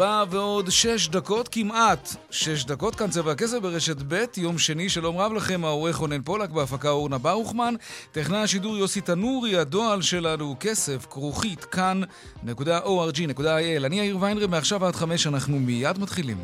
ארבע ועוד שש דקות, כמעט שש דקות, כאן צבע הכסף ברשת ב', יום שני, שלום רב לכם, העורך רונן פולק, בהפקה אורנה ברוכמן, טכנן השידור יוסי תנורי, הדועל שלנו כסף, כרוכית, כאן.org.il. אני יאיר ויינרב, מעכשיו עד חמש אנחנו מיד מתחילים.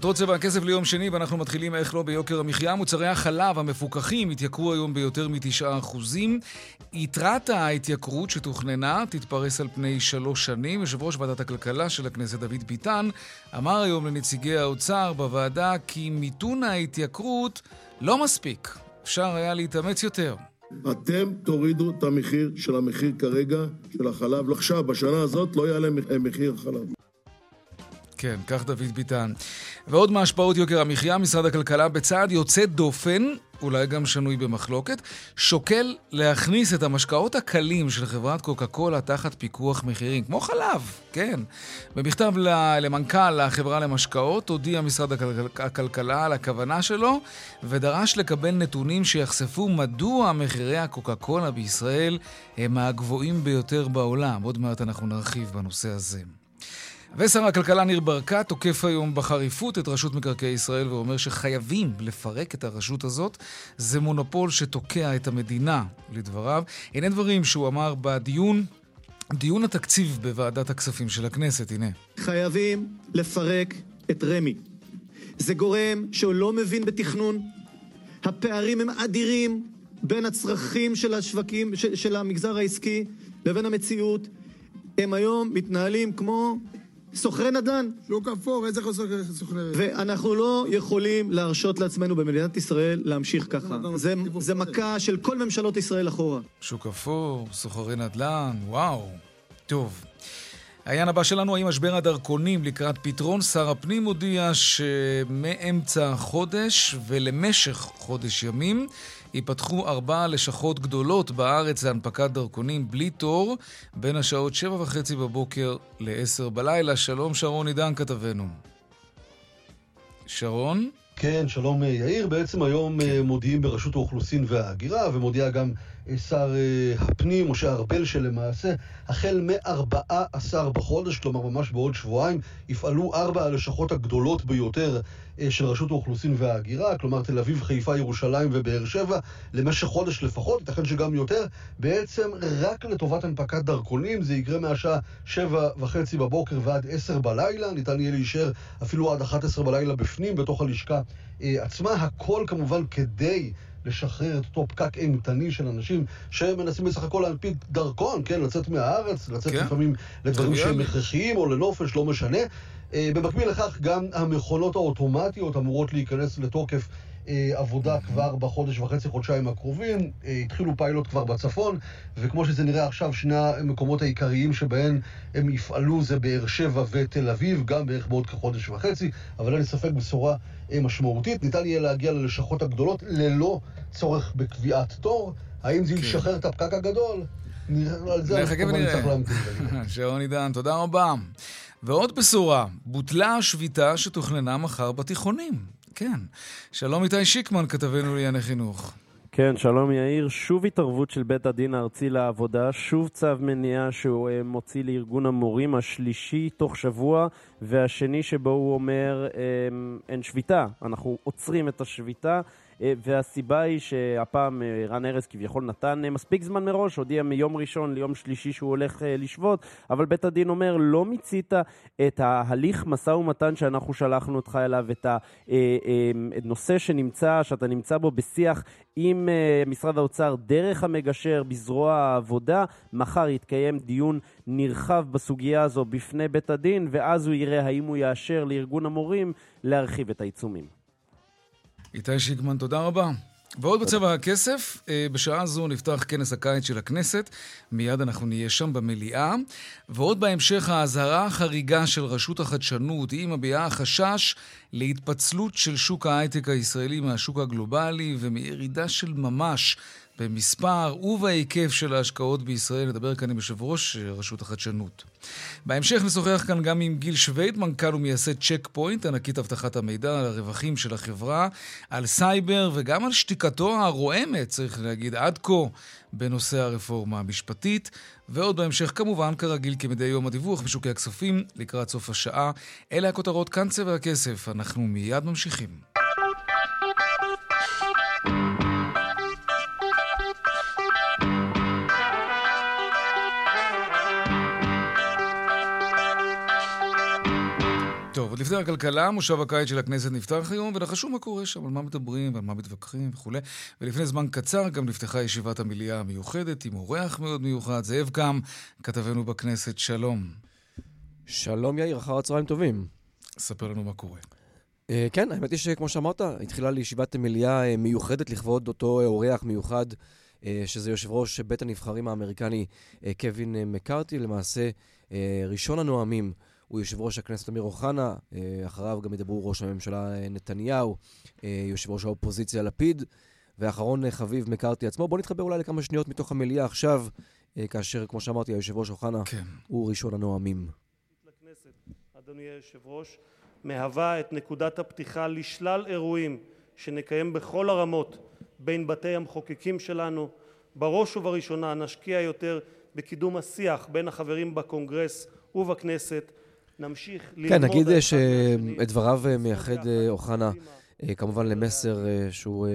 כותרות צבע הכסף ליום שני, ואנחנו מתחילים איך לא ביוקר המחיה. מוצרי החלב המפוקחים התייקרו היום ביותר מ-9%. יתרת ההתייקרות שתוכננה תתפרס על פני שלוש שנים. יושב ראש ועדת הכלכלה של הכנסת דוד ביטן אמר היום לנציגי האוצר בוועדה כי מיתון ההתייקרות לא מספיק. אפשר היה להתאמץ יותר. אתם תורידו את המחיר של המחיר כרגע, של החלב. עכשיו, בשנה הזאת לא יעלה מחיר החלב. כן, כך דוד ביטן. ועוד מהשפעות יוקר המחיה, משרד הכלכלה בצעד יוצא דופן, אולי גם שנוי במחלוקת, שוקל להכניס את המשקאות הקלים של חברת קוקה קולה תחת פיקוח מחירים, כמו חלב, כן. במכתב למנכ"ל החברה למשקאות הודיע משרד הכלכלה על הכוונה שלו ודרש לקבל נתונים שיחשפו מדוע מחירי הקוקה קולה בישראל הם מהגבוהים ביותר בעולם. עוד מעט אנחנו נרחיב בנושא הזה. ושר הכלכלה ניר ברקת תוקף היום בחריפות את רשות מקרקעי ישראל ואומר שחייבים לפרק את הרשות הזאת. זה מונופול שתוקע את המדינה, לדבריו. הנה דברים שהוא אמר בדיון, דיון התקציב בוועדת הכספים של הכנסת, הנה. חייבים לפרק את רמ"י. זה גורם שהוא לא מבין בתכנון. הפערים הם אדירים בין הצרכים של השווקים, של, של המגזר העסקי לבין המציאות. הם היום מתנהלים כמו סוחרי נדל"ן. שוק אפור, איזה סוחרי... ואנחנו לא יכולים להרשות לעצמנו במדינת ישראל להמשיך ככה. זה, זה מכה של כל ממשלות ישראל אחורה. שוק אפור, סוחרי נדל"ן, וואו. טוב. העניין הבא שלנו, האם משבר הדרכונים לקראת פתרון? שר הפנים הודיע שמאמצע החודש ולמשך חודש ימים ייפתחו ארבע לשכות גדולות בארץ להנפקת דרכונים בלי תור בין השעות שבע וחצי בבוקר לעשר בלילה. שלום שרון עידן כתבנו. שרון? כן, שלום יאיר. בעצם היום כן. מודיעים ברשות האוכלוסין וההגירה, ומודיע גם שר אה, הפנים, משה ארבל, שלמעשה החל מ-14 בחודש, כלומר ממש בעוד שבועיים, יפעלו ארבע הלשכות הגדולות ביותר אה, של רשות האוכלוסין וההגירה, כלומר תל אביב, חיפה, ירושלים ובאר שבע, למשך חודש לפחות, ייתכן שגם יותר, בעצם רק לטובת הנפקת דרכונים, זה יקרה מהשעה שבע וחצי בבוקר ועד עשר בלילה, ניתן יהיה להישאר אפילו עד 11 בלילה בפנים, בתוך הלשכה אה, עצמה, הכל כמובן כדי... לשחרר את אותו פקק אימתני של אנשים שמנסים בסך הכל להנפיק דרכון, כן, לצאת מהארץ, לצאת כן. לפעמים לדברים שהם הכרחיים או לנופש, לא משנה. אה, במקביל לכך, גם המכונות האוטומטיות אמורות להיכנס לתוקף עבודה כבר בחודש וחצי, חודשיים הקרובים. אה, התחילו פיילוט כבר בצפון, וכמו שזה נראה עכשיו, שני המקומות העיקריים שבהם הם יפעלו זה באר שבע ותל אביב, גם בערך בעוד כחודש וחצי, אבל אין ספק בשורה משמעותית. ניתן יהיה להגיע ללשכות הגדולות ללא צורך בקביעת תור. האם זה כן. ישחרר את הפקק הגדול? נראה על זה נצטרך להמתין. שרון עידן, תודה רבה. ועוד בשורה, בוטלה השביתה שתוכננה מחר בתיכונים. כן. שלום איתי שיקמן, כתבנו לענייני חינוך. כן, שלום יאיר. שוב התערבות של בית הדין הארצי לעבודה, שוב צו מניעה שהוא אה, מוציא לארגון המורים, השלישי תוך שבוע, והשני שבו הוא אומר אמ, אין שביתה, אנחנו עוצרים את השביתה. והסיבה היא שהפעם רן ארז כביכול נתן מספיק זמן מראש, הודיע מיום ראשון ליום שלישי שהוא הולך לשבות, אבל בית הדין אומר, לא מיצית את ההליך משא ומתן שאנחנו שלחנו אותך אליו, את הנושא שנמצא, שאתה נמצא בו בשיח עם משרד האוצר דרך המגשר בזרוע העבודה. מחר יתקיים דיון נרחב בסוגיה הזו בפני בית הדין, ואז הוא יראה האם הוא יאשר לארגון המורים להרחיב את העיצומים. איתי שיגמן, תודה רבה. ועוד בצבע הכסף, אה, בשעה זו נפתח כנס הקיץ של הכנסת, מיד אנחנו נהיה שם במליאה. ועוד בהמשך האזהרה החריגה של רשות החדשנות, היא מביעה חשש להתפצלות של שוק ההייטק הישראלי מהשוק הגלובלי ומירידה של ממש במספר ובהיקף של ההשקעות בישראל. נדבר כאן עם יושב ראש רשות החדשנות. בהמשך נשוחח כאן גם עם גיל שווייד, מנכ"ל ומייסד צ'ק פוינט, ענקית אבטחת המידע על הרווחים של החברה, על סייבר וגם על שתיקתו הרועמת, צריך להגיד, עד כה בנושא הרפורמה המשפטית. ועוד בהמשך, כמובן, כרגיל, כמדי יום הדיווח בשוקי הכספים לקראת סוף השעה. אלה הכותרות כאן צבע הכסף. אנחנו מיד ממשיכים. לפני הכלכלה, מושב הקיץ של הכנסת נפתח היום, ונחשו מה קורה שם, על מה מדברים ועל מה מתווכחים וכולי. ולפני זמן קצר גם נפתחה ישיבת המליאה המיוחדת עם אורח מאוד מיוחד, זאב קם, כתבנו בכנסת, שלום. שלום יאיר, אחר הצהריים טובים. ספר לנו מה קורה. Uh, כן, האמת היא שכמו שאמרת, התחילה לישיבת מליאה uh, מיוחדת לכבוד אותו אורח מיוחד, שזה יושב ראש בית הנבחרים האמריקני קווין מקארתי, למעשה ראשון הנואמים. הוא יושב ראש הכנסת אמיר אוחנה, אה, אחריו גם ידברו ראש הממשלה אה, נתניהו, אה, יושב ראש האופוזיציה לפיד, ואחרון חביב מקארתי עצמו. בואו נתחבר אולי לכמה שניות מתוך המליאה עכשיו, כאשר, כמו שאמרתי, היושב ראש אוחנה כן. הוא ראשון הנואמים. לכנסת, אדוני היושב ראש, מהווה את נקודת הפתיחה לשלל אירועים שנקיים בכל הרמות בין בתי המחוקקים שלנו. בראש ובראשונה נשקיע יותר בקידום השיח בין החברים בקונגרס ובכנסת נמשיך כן, ללמוד... כן, נגיד שאת דבריו אה, מייחד אה, אוחנה אה, כמובן למסר שהוא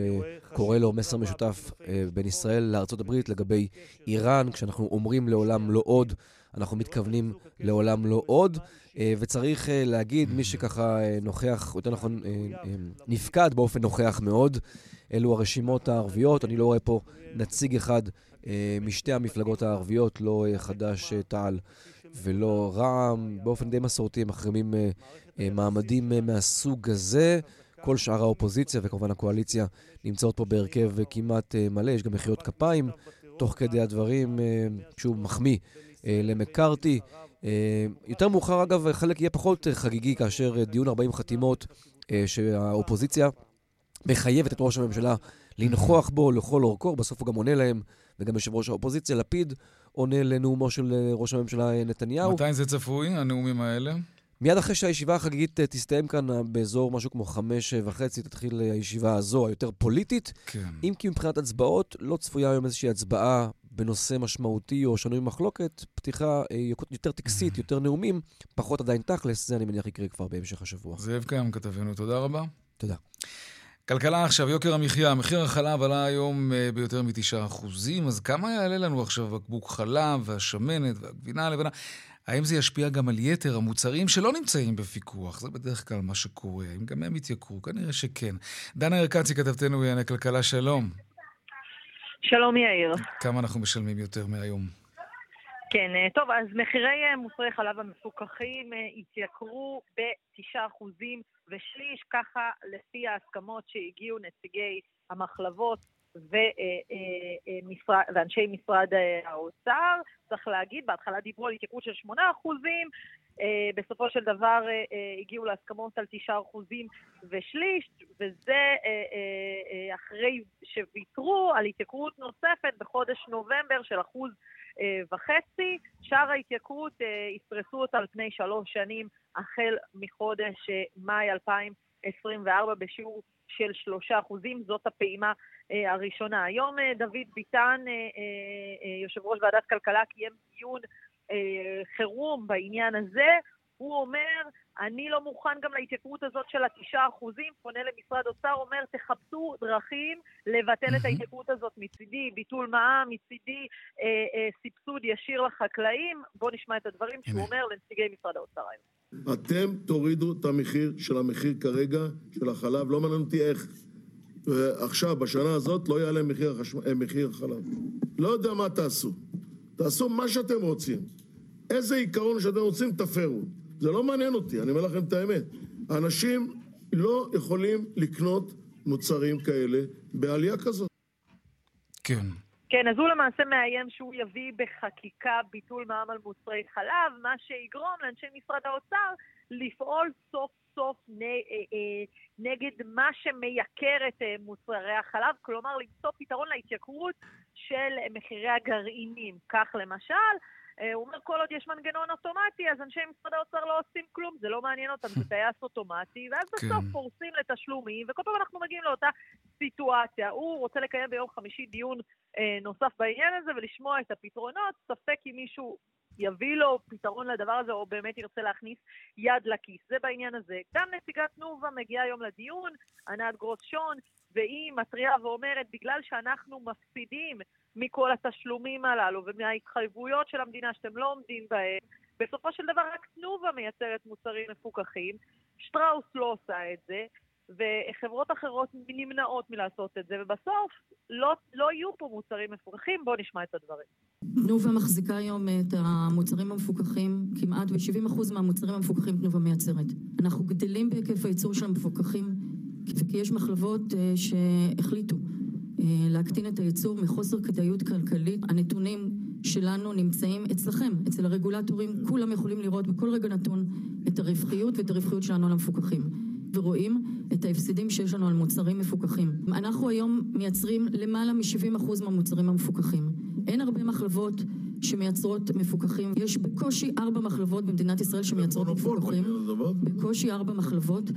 קורא לו מסר משותף בין ישראל הברית לגבי איראן, כשאנחנו אומרים לעולם לא עוד, אנחנו מתכוונים לעולם לא עוד. וצריך להגיד, מי שככה נוכח, יותר נכון, נפקד באופן נוכח מאוד, אלו הרשימות הערביות. אני לא רואה פה נציג אחד משתי המפלגות הערביות, לא חד"ש-תע"ל ולא רע"מ, באופן די מסורתי מחרימים אה, אה, מעמדים אה, מהסוג הזה. כל שאר האופוזיציה וכמובן הקואליציה נמצאות פה בהרכב כמעט מלא, יש גם מחיאות כפיים תוך כדי הדברים, כשהוא מחמיא למקארתי. יותר מאוחר, אגב, חלק יהיה פחות חגיגי כאשר דיון 40 חתימות שהאופוזיציה מחייבת את ראש הממשלה לנכוח בו לכל אורכו, בסוף הוא גם עונה להם, וגם יושב ראש האופוזיציה, לפיד, עונה לנאומו של אה, ראש הממשלה אה, נתניהו. מתי זה צפוי, הנאומים האלה? מיד אחרי שהישיבה החגיגית אה, תסתיים כאן באזור משהו כמו חמש וחצי, תתחיל הישיבה הזו, היותר פוליטית. כן. אם כי מבחינת הצבעות, לא צפויה היום איזושהי הצבעה בנושא משמעותי או שנוי במחלוקת. פתיחה יותר טקסית, יותר נאומים, פחות עדיין תכלס, זה אני מניח יקרה כבר בהמשך השבוע. זאב קיים כתבנו, תודה רבה. תודה. כלכלה עכשיו, יוקר המחיה, מחיר החלב עלה היום uh, ביותר מתשעה אחוזים, אז כמה יעלה לנו עכשיו בקבוק חלב והשמנת והגבינה הלבנה? האם זה ישפיע גם על יתר המוצרים שלא נמצאים בפיקוח? זה בדרך כלל מה שקורה. האם גם הם יתייקרו? כנראה שכן. דנה ירקצי, כתבתנו בענייני כלכלה, שלום. שלום יאיר. כמה אנחנו משלמים יותר מהיום? כן, אה, טוב, אז מחירי אה, מוצרי חלב המפוקחים התייקרו ב-9% ושליש, ככה לפי ההסכמות שהגיעו נציגי המחלבות אה, אה, ואנשי משרד אה, האוצר. צריך להגיד, בהתחלה דיברו על התייקרות של 8 אחוזים, בסופו של דבר הגיעו להסכמות על 9 אחוזים ושליש, וזה אחרי שוויתרו על התייקרות נוספת בחודש נובמבר של אחוז וחצי. שאר ההתייקרות, יפרסו אותה על פני שלוש שנים החל מחודש מאי 2024 בשיעור של שלושה אחוזים, זאת הפעימה אה, הראשונה. היום אה, דוד ביטן, אה, יושב ראש ועדת כלכלה, קיים דיון חירום בעניין הזה. הוא אומר אני לא מוכן גם להתייקרות הזאת של התשעה אחוזים, פונה למשרד אוצר, אומר, תחפשו דרכים לבטל את ההתייקרות הזאת מצידי, ביטול מע"מ, מצידי אה, אה, סבסוד ישיר לחקלאים. בואו נשמע את הדברים שהוא אומר לנציגי משרד האוצר היום. אתם תורידו את המחיר של המחיר כרגע, של החלב, לא מעניין אותי איך. ועכשיו, בשנה הזאת, לא יעלה מחיר, החשמל, אה, מחיר החלב. לא יודע מה תעשו. תעשו מה שאתם רוצים. איזה עיקרון שאתם רוצים, תפרו. זה לא מעניין אותי, אני אומר לכם את האמת. אנשים לא יכולים לקנות מוצרים כאלה בעלייה כזאת. כן. כן, אז הוא למעשה מאיים שהוא יביא בחקיקה ביטול מע"מ על מוצרי חלב, מה שיגרום לאנשי משרד האוצר לפעול סוף סוף נגד מה שמייקר את מוצרי החלב, כלומר למצוא פתרון להתייקרות של מחירי הגרעינים. כך למשל, הוא אומר, כל עוד יש מנגנון אוטומטי, אז אנשי משרד האוצר לא עושים כלום, זה לא מעניין אותם, זה טייס אוטומטי, ואז בסוף כן. פורסים לתשלומים, וכל פעם אנחנו מגיעים לאותה סיטואציה. הוא רוצה לקיים ביום חמישי דיון אה, נוסף בעניין הזה ולשמוע את הפתרונות, ספק אם מישהו יביא לו פתרון לדבר הזה, או באמת ירצה להכניס יד לכיס. זה בעניין הזה. גם נציגת תנובה מגיעה היום לדיון, ענת גרוס שון, והיא מתריעה ואומרת, בגלל שאנחנו מפסידים מכל התשלומים הללו ומההתחייבויות של המדינה שאתם לא עומדים בהן, בסופו של דבר רק תנובה מייצרת מוצרים מפוקחים, שטראוס לא עושה את זה, וחברות אחרות נמנעות מלעשות את זה, ובסוף לא, לא יהיו פה מוצרים מפוקחים. בואו נשמע את הדברים. תנובה מחזיקה היום את המוצרים המפוקחים, כמעט ב-70% מהמוצרים המפוקחים תנובה מייצרת. אנחנו גדלים בהיקף הייצור של המפוקחים, כי יש מחלבות אה, שהחליטו להקטין את הייצור מחוסר כדאיות כלכלית. הנתונים שלנו נמצאים אצלכם, אצל הרגולטורים, כולם יכולים לראות בכל רגע נתון את הרווחיות ואת הרווחיות שלנו על המפוקחים. ורואים את ההפסדים שיש לנו על מוצרים מפוקחים. אנחנו היום מייצרים למעלה מ-70% מהמוצרים המפוקחים. אין הרבה מחלבות שמייצרות מפוקחים. יש בקושי ארבע מחלבות במדינת ישראל שמייצרות מפוקחים. בקושי ארבע מחלבות.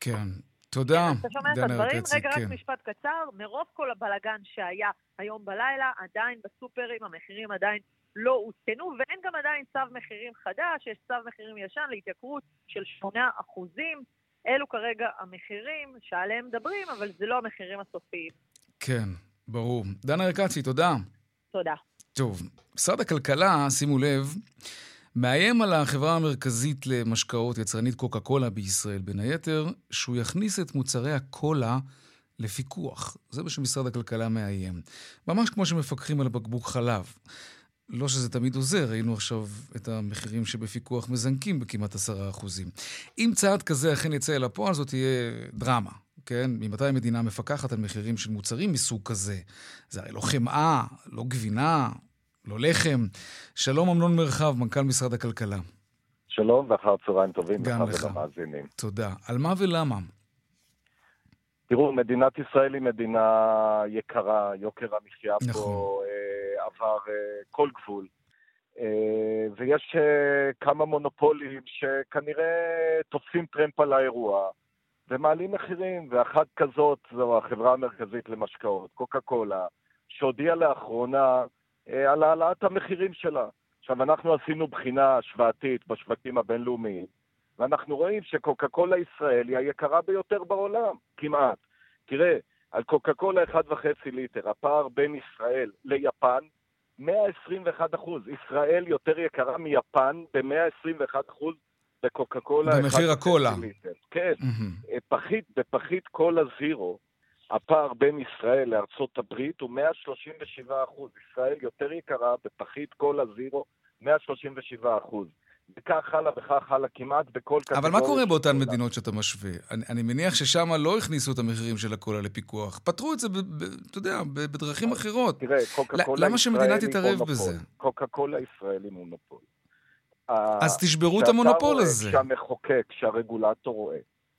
כן. תודה, אתה שומע את הדברים? רגע, כן. רק משפט קצר. מרוב כל הבלגן שהיה היום בלילה, עדיין בסופרים המחירים עדיין לא עודכנו, ואין גם עדיין צו מחירים חדש, יש צו מחירים ישן להתייקרות של 8 אחוזים. אלו כרגע המחירים שעליהם מדברים, אבל זה לא המחירים הסופיים. כן, ברור. דנה ארקצי, תודה. תודה. טוב, משרד הכלכלה, שימו לב, מאיים על החברה המרכזית למשקאות, יצרנית קוקה קולה בישראל, בין היתר, שהוא יכניס את מוצרי הקולה לפיקוח. זה מה שמשרד הכלכלה מאיים. ממש כמו שמפקחים על בקבוק חלב. לא שזה תמיד עוזר, ראינו עכשיו את המחירים שבפיקוח מזנקים בכמעט עשרה אחוזים. אם צעד כזה אכן יצא אל הפועל, זאת תהיה דרמה, כן? ממתי המדינה מפקחת על מחירים של מוצרים מסוג כזה? זה הרי לא חמאה, לא גבינה, לא לחם. שלום אמנון מרחב, מנכ"ל משרד הכלכלה. שלום ואחר צהריים טובים גם לך. ולמאזינים. תודה. על מה ולמה? תראו, מדינת ישראל היא מדינה יקרה, יוקר המחיה נכון. פה אה, עבר אה, כל גבול. אה, ויש אה, כמה מונופולים שכנראה תופסים טרמפ על האירוע ומעלים מחירים, ואחת כזאת זו החברה המרכזית למשקאות, קוקה קולה, שהודיעה לאחרונה על העלאת המחירים שלה. עכשיו, אנחנו עשינו בחינה השוואתית בשווקים הבינלאומיים, ואנחנו רואים שקוקה קולה ישראל היא היקרה ביותר בעולם, כמעט. תראה, על קוקה קולה 1.5 ליטר, הפער בין ישראל ליפן, 121 אחוז. ישראל יותר יקרה מיפן ב-121 אחוז בקוקה קולה. במחיר 1.5 הקולה. ליטר. כן. אה, פחית, בפחית קולה זירו, הפער בין ישראל לארצות הברית הוא 137 אחוז. ישראל יותר יקרה בפחית קולה זירו, 137 אחוז. וכך הלאה וכך הלאה, כמעט בכל קטגוריה. אבל מה קורה באותן קולה. מדינות שאתה משווה? אני, אני מניח ששם לא הכניסו את המחירים של הקולה לפיקוח. פתרו את זה, ב, ב, אתה יודע, ב- בדרכים אחרות. תראה, קוקה קולה למה שמדינה תתערב. בזה? קוקה קולה ישראל היא מונופול. אז תשברו את המונופול רואה, הזה. כשהמחוקק, כשהרגולטור רואה,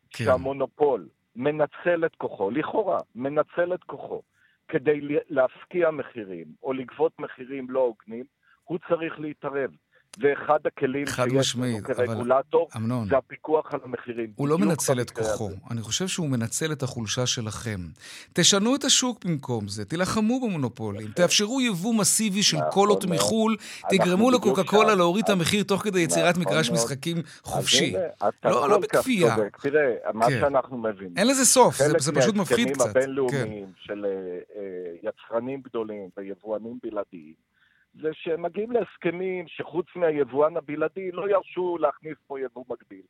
כן. שהמונופול מנצל את כוחו, לכאורה, מנצל את כוחו, כדי להפקיע מחירים או לגבות מחירים לא הוגנים, הוא צריך להתערב. ואחד הכלים שיש לנו כרגולטור, אמנון. זה הפיקוח על המחירים. הוא לא מנצל את כוחו, הזה. אני חושב שהוא מנצל את החולשה שלכם. תשנו את השוק במקום זה, תילחמו במונופולים, תאפשרו יבוא מסיבי של נכון קולות. מחו"ל, תגרמו לקוקה קולה. להוריד את המחיר תוך כדי יצירת נכון מגרש. משחקים חופשי. לא, לא בכפייה. תראה, מה כן. שאנחנו מבינים. אין לזה סוף, זה- פשוט מפחיד חלק קצת. כן. מההסכמים הבינלאומיים של אה, אה, יצרנים גדולים ויבואנים בלעדיים, זה שהם מגיעים להסכמים שחוץ מהיבואן הבלעדי לא ירשו להכניס פה יבוא מקביל.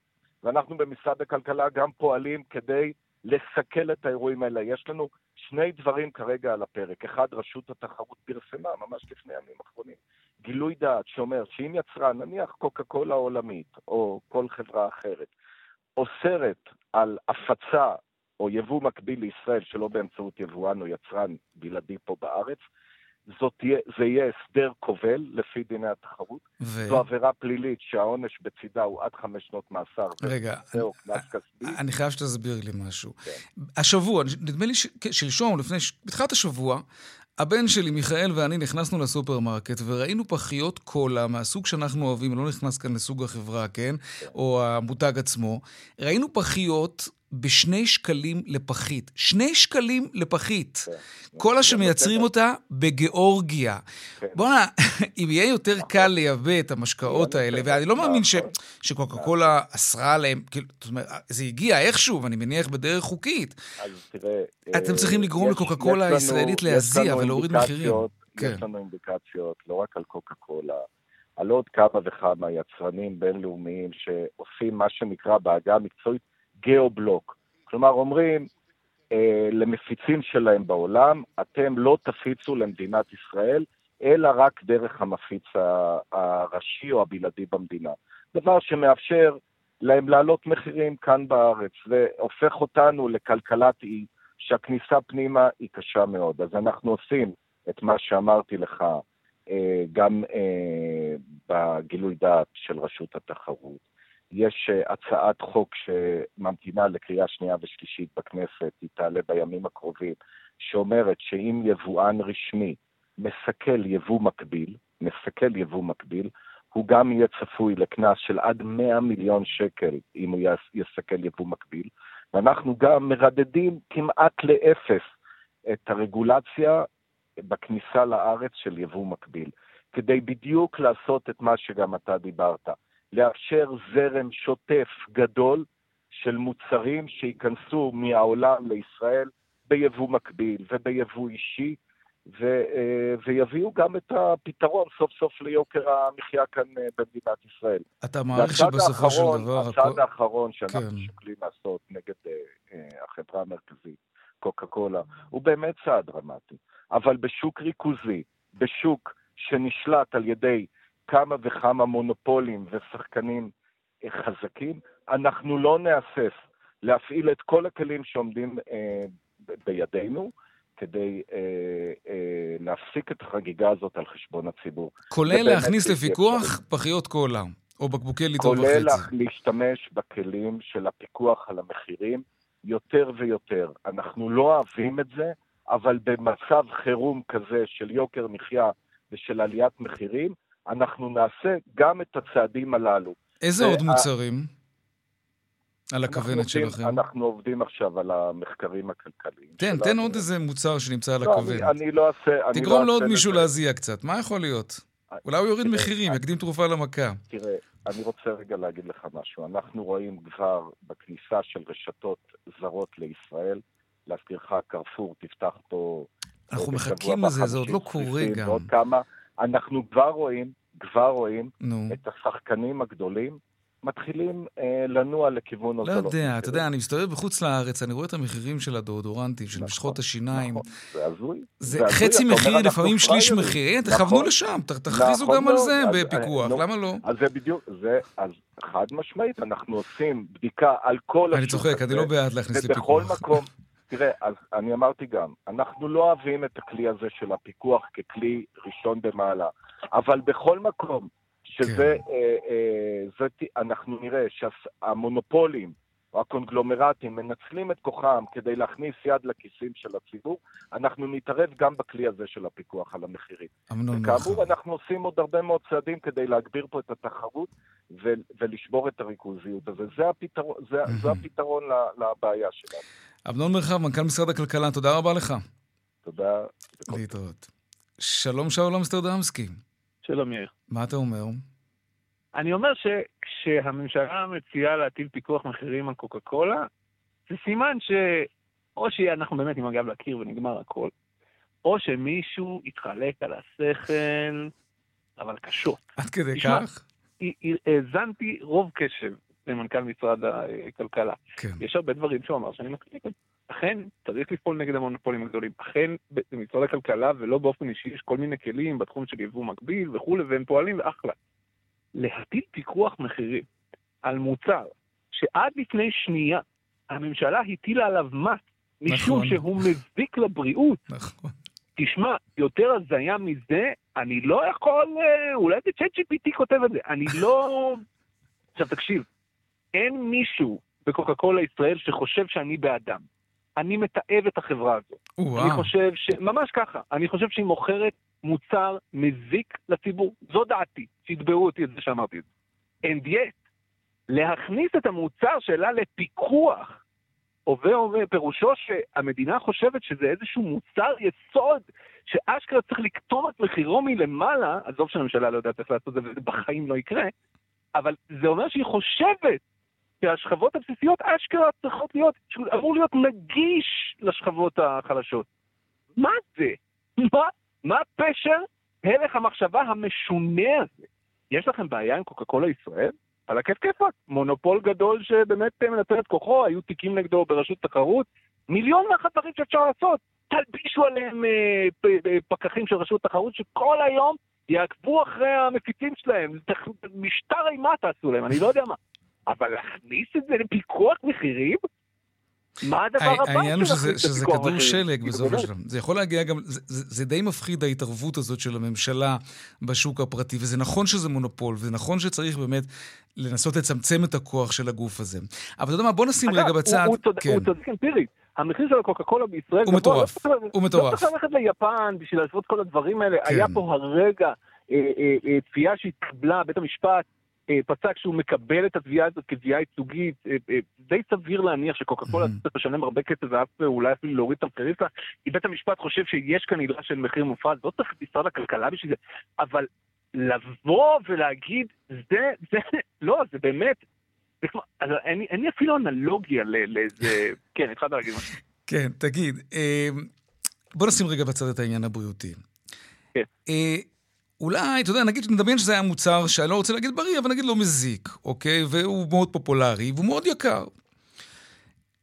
ואנחנו במשרד הכלכלה גם פועלים כדי לסכל את האירועים האלה. יש לנו שני דברים כרגע על הפרק. אחד, רשות התחרות פרסמה ממש לפני ימים אחרונים. גילוי דעת שאומר שאם יצרן, נניח קוקה קולה העולמית או כל חברה אחרת, אוסרת על הפצה או יבוא מקביל לישראל שלא באמצעות יבואן או יצרן בלעדי פה בארץ, זאת תהיה, זה יהיה הסדר כובל לפי דיני התחרות. ו- זו עבירה פלילית שהעונש בצידה הוא עד חמש שנות מאסר. רגע, זהו, קנס כספי. אני חייב שתסביר לי משהו. כן. השבוע, נדמה לי ש- שלשום, לפני, בתחילת השבוע, הבן שלי, מיכאל ואני נכנסנו לסופרמרקט וראינו פחיות קולה מהסוג שאנחנו אוהבים, לא נכנס כאן לסוג החברה, כן? או המותג עצמו. ראינו פחיות בשני שקלים לפחית. שני שקלים לפחית. קולה שמייצרים אותה בגיאורגיה. בואנה, אם יהיה יותר קל לייבא את המשקאות האלה, ואני לא מאמין ש- שקוקה קולה אסרה עליהם, כאילו, זאת אומרת, זה הגיע איכשהו, ואני מניח בדרך חוקית. אז תראה... אתם אה, צריכים לגרום יש- לקוקה יש קולה הישראלית יש להזיע ולהוריד מחירים. אינדיקציות- כן. יש לנו אינדיקציות, לא רק על קוקה קולה, על עוד כמה וכמה יצרנים בינלאומיים שעושים מה שנקרא בעגה המקצועית גיאו-בלוק. כלומר, אומרים אה, למפיצים שלהם בעולם, אתם לא תפיצו למדינת ישראל, אלא רק דרך המפיץ הראשי או הבלעדי במדינה. דבר שמאפשר להם להעלות מחירים כאן בארץ, והופך אותנו לכלכלת אי, שהכניסה פנימה היא קשה מאוד. אז אנחנו עושים את מה שאמרתי לך, אה, גם אה, בגילוי דעת של רשות התחרות. יש אה, הצעת חוק שממתינה לקריאה שנייה ושלישית בכנסת, היא תעלה בימים הקרובים, שאומרת שאם יבואן רשמי מסכל יבוא מקביל, מסכל יבוא מקביל, הוא גם יהיה צפוי לקנס של עד 100 מיליון שקל אם הוא יס- יסכל יבוא מקביל, ואנחנו גם מרדדים כמעט לאפס את הרגולציה בכניסה לארץ של יבוא מקביל, כדי בדיוק לעשות את מה שגם אתה דיברת, לאפשר זרם שוטף גדול של מוצרים שייכנסו מהעולם לישראל ביבוא מקביל וביבוא אישי, ו, אה, ויביאו גם את הפתרון סוף סוף ליוקר המחיה כאן אה, במדינת ישראל. אתה מעריך שבסופו של האחרון- דבר... הצעד הכל- האחרון שאנחנו כן. שוקלים לעשות נגד אה, אה, החברה המרכזית, קוקה קולה, הוא באמת צעד דרמטי. אבל בשוק ריכוזי, בשוק שנשלט על ידי כמה וכמה מונופולים ושחקנים אה, חזקים, אנחנו לא נהסס להפעיל את כל הכלים שעומדים אה, בידינו, כדי אה, אה, להפסיק את החגיגה הזאת על חשבון הציבור. כולל להכניס לפיקוח. פחיות קולה, או בקבוקי ליטר כולל וחצי. לה- להשתמש בכלים של הפיקוח על המחירים יותר ויותר. אנחנו לא אוהבים את זה, אבל במצב חירום כזה של יוקר מחיה ושל עליית מחירים, אנחנו נעשה גם את הצעדים הללו. איזה וה- עוד מוצרים? על הכוונת שלכם. אנחנו עובדים עכשיו על המחקרים הכלכליים. תן, שלנו. תן עוד איזה מוצר שנמצא על לא, הכוונת. אני- לא אעשה... אני תגרום לא לעוד מישהו. להזיע קצת, מה יכול להיות? אולי הוא יוריד מחירים, יקדים תרופה למכה. תראה, אני רוצה רגע להגיד לך משהו. אנחנו רואים כבר בכניסה של רשתות זרות לישראל, להזכירך, קרפור תפתח פה... אנחנו אה, מחכים לזה, זה עוד לא 50 קורה גם. ועוד כמה. אנחנו כבר רואים, כבר רואים, נו. את השחקנים הגדולים מתחילים אה, לנוע לכיוון לא הוזלות יודע, אתה מחירים. יודע, אני מסתובב בחוץ לארץ, אני רואה את המחירים של הדאודורנטים, של משחות השיניים. נכון, זה הזוי. זה הזוי, חצי אתה מחיר, לפעמים שליש. מחיר. נכון. תכוונו לשם, תכריזו נכון גם על מאוד, זה אז, אה, בפיקוח, נו, למה לא? אז זה בדיוק, זה, אז חד משמעית, אנחנו עושים בדיקה על כל אני צוחק, אני לא בעד להכניס ובכל לפיקוח. מקום, תראה, אז אני אמרתי גם, אנחנו לא אוהבים את הכלי הזה של הפיקוח ככלי ראשון במעלה, אבל בכל מקום שזה, כן. אה, אה, זה, אנחנו נראה שהמונופולים או הקונגלומרטים מנצלים את כוחם כדי להכניס יד לכיסים של הציבור, אנחנו נתערב גם בכלי הזה של הפיקוח על המחירים. וכאמור. אנחנו עושים עוד הרבה מאוד צעדים כדי להגביר פה את התחרות ו- ולשבור את הריכוזיות. הזה. זה הפתרון, זה, זה הפתרון לבעיה שלנו. אמנון מרחב, מנכ"ל משרד הכלכלה, תודה רבה לך. תודה. להתראות. שלום שאול אמסטרדמסקי. שלום יאיר. מה אתה אומר? אני אומר שכשהממשלה מציעה להטיל פיקוח מחירים על קוקה קולה, זה סימן שאו שאנחנו באמת עם הגב לקיר ונגמר הכל, או שמישהו יתחלק על השכל, אבל קשות. עד כדי תשמע, כך? האזנתי רוב קשב למנכ"ל משרד הכלכלה. כן. יש הרבה דברים שהוא אמר שאני מסכים. אכן, צריך לפעול נגד המונופולים הגדולים. אכן, במשרד הכלכלה ולא באופן אישי יש כל מיני כלים בתחום של יבוא מקביל וכולי, והם פועלים ואחלה. להטיל פיקוח מחירים על מוצר שעד לפני שנייה הממשלה הטילה עליו מס, משום נכון. שהוא מזיק לבריאות. נכון. תשמע, יותר הזיה מזה, אני לא יכול, אה, אולי זה צ'אט GPT כותב את זה, אני לא... עכשיו תקשיב, אין מישהו בקוקה קולה ישראל שחושב שאני בעדם. אני מתעב את החברה הזו. או-אה. אני חושב ש... ממש ככה. אני חושב שהיא מוכרת מוצר מזיק לציבור. זו דעתי. שיתבעו אותי את זה שאמרתי את זה. And yet, להכניס את המוצר שלה לפיקוח, הווה אומר, פירושו שהמדינה חושבת שזה איזשהו מוצר יסוד, שאשכרה צריך לקטום את מחירו מלמעלה, עזוב שהממשלה לא יודעת איך לעשות את זה, וזה בחיים לא יקרה, אבל זה אומר שהיא חושבת שהשכבות הבסיסיות אשכרה צריכות להיות, אמור להיות נגיש לשכבות החלשות. מה זה? מה, מה פשר הלך המחשבה המשונה הזה? יש לכם בעיה עם קוקה קולה ישראל? על הכיף כיפאק. מונופול גדול שבאמת מנצל את כוחו, היו תיקים נגדו ברשות תחרות. מיליון ואחת דברים שאפשר לעשות. תלבישו עליהם אה, פ- פקחים של רשות תחרות שכל היום יעקבו אחרי המפיצים שלהם. משטר אימה תעשו להם, אני לא יודע מה. אבל להכניס את זה לפיקוח מחירים? מה הדבר הבא העניין הוא שזה, שזה כדור? שלג בסופו. של דבר. זה יכול להגיע גם, זה, זה, די מפחיד ההתערבות הזאת של הממשלה בשוק הפרטי, וזה נכון שזה מונופול, וזה נכון שצריך באמת לנסות לצמצם את הכוח של הגוף הזה. אבל אתה יודע מה, בוא נשים אגב, רגע הוא- בצד. הוא צודק- כן. הוא צודק אמפירית. המחיר של הקוקה קולה בישראל הוא גבוה, מטורף. לא הוא מטורף. לא צריך ללכת ליפן בשביל לעשות כל הדברים האלה. כן. היה פה הרגע אה, אה, אה, תביעה שהתקבלה, בית המשפט פסק שהוא מקבל את התביעה הזאת כתביעה ייצוגית. אה, אה, די סביר להניח שקוקה קולה צריך לשלם הרבה כסף ואף אולי אפילו להוריד את המחירים שלה. כי בית המשפט חושב שיש כאן עילה של מחיר מופרז, לא צריך את משרד הכלכלה בשביל זה. אבל לבוא ולהגיד, זה, זה, לא, זה באמת, זה אז אין, אין לי אפילו אנלוגיה לאיזה... כן, התחלת להגיד משהו. כן, תגיד, אה, בוא נשים רגע בצד את העניין הבריאותי. כן. אולי, אתה יודע, נגיד, נדמיין שזה היה מוצר שאני לא רוצה להגיד בריא, אבל נגיד לא מזיק, אוקיי? והוא מאוד פופולרי, והוא מאוד יקר.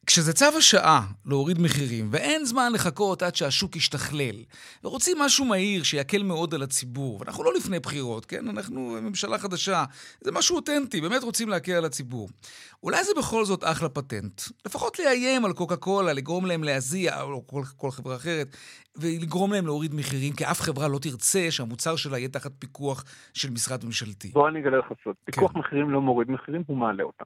כשזה צו השעה להוריד מחירים, ואין זמן לחכות עד שהשוק ישתכלל, ורוצים משהו מהיר שיקל מאוד על הציבור, ואנחנו לא לפני בחירות, כן? אנחנו ממשלה חדשה, זה משהו אותנטי, באמת רוצים להקל על הציבור. אולי זה בכל זאת אחלה פטנט. לפחות לאיים על קוקה קולה, לגרום להם להזיע, או כל, כל חברה אחרת, ולגרום להם להוריד מחירים, כי אף חברה לא תרצה שהמוצר שלה יהיה תחת פיקוח של משרד ממשלתי. בוא אני אגלה לך סוד. פיקוח מחירים לא מוריד מחירים, הוא מעלה אותם.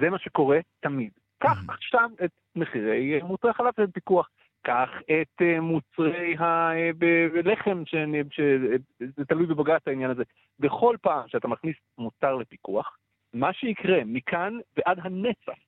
זה מה שקורה תמיד. קח עכשיו את מחירי אה, מוצרי חלב של פיקוח. קח את אה, מוצרי הלחם, שזה תלוי בבג"ץ העניין הזה. בכל פעם שאתה מכניס מוצר לפיקוח, מה שיקרה מכאן ועד הנצח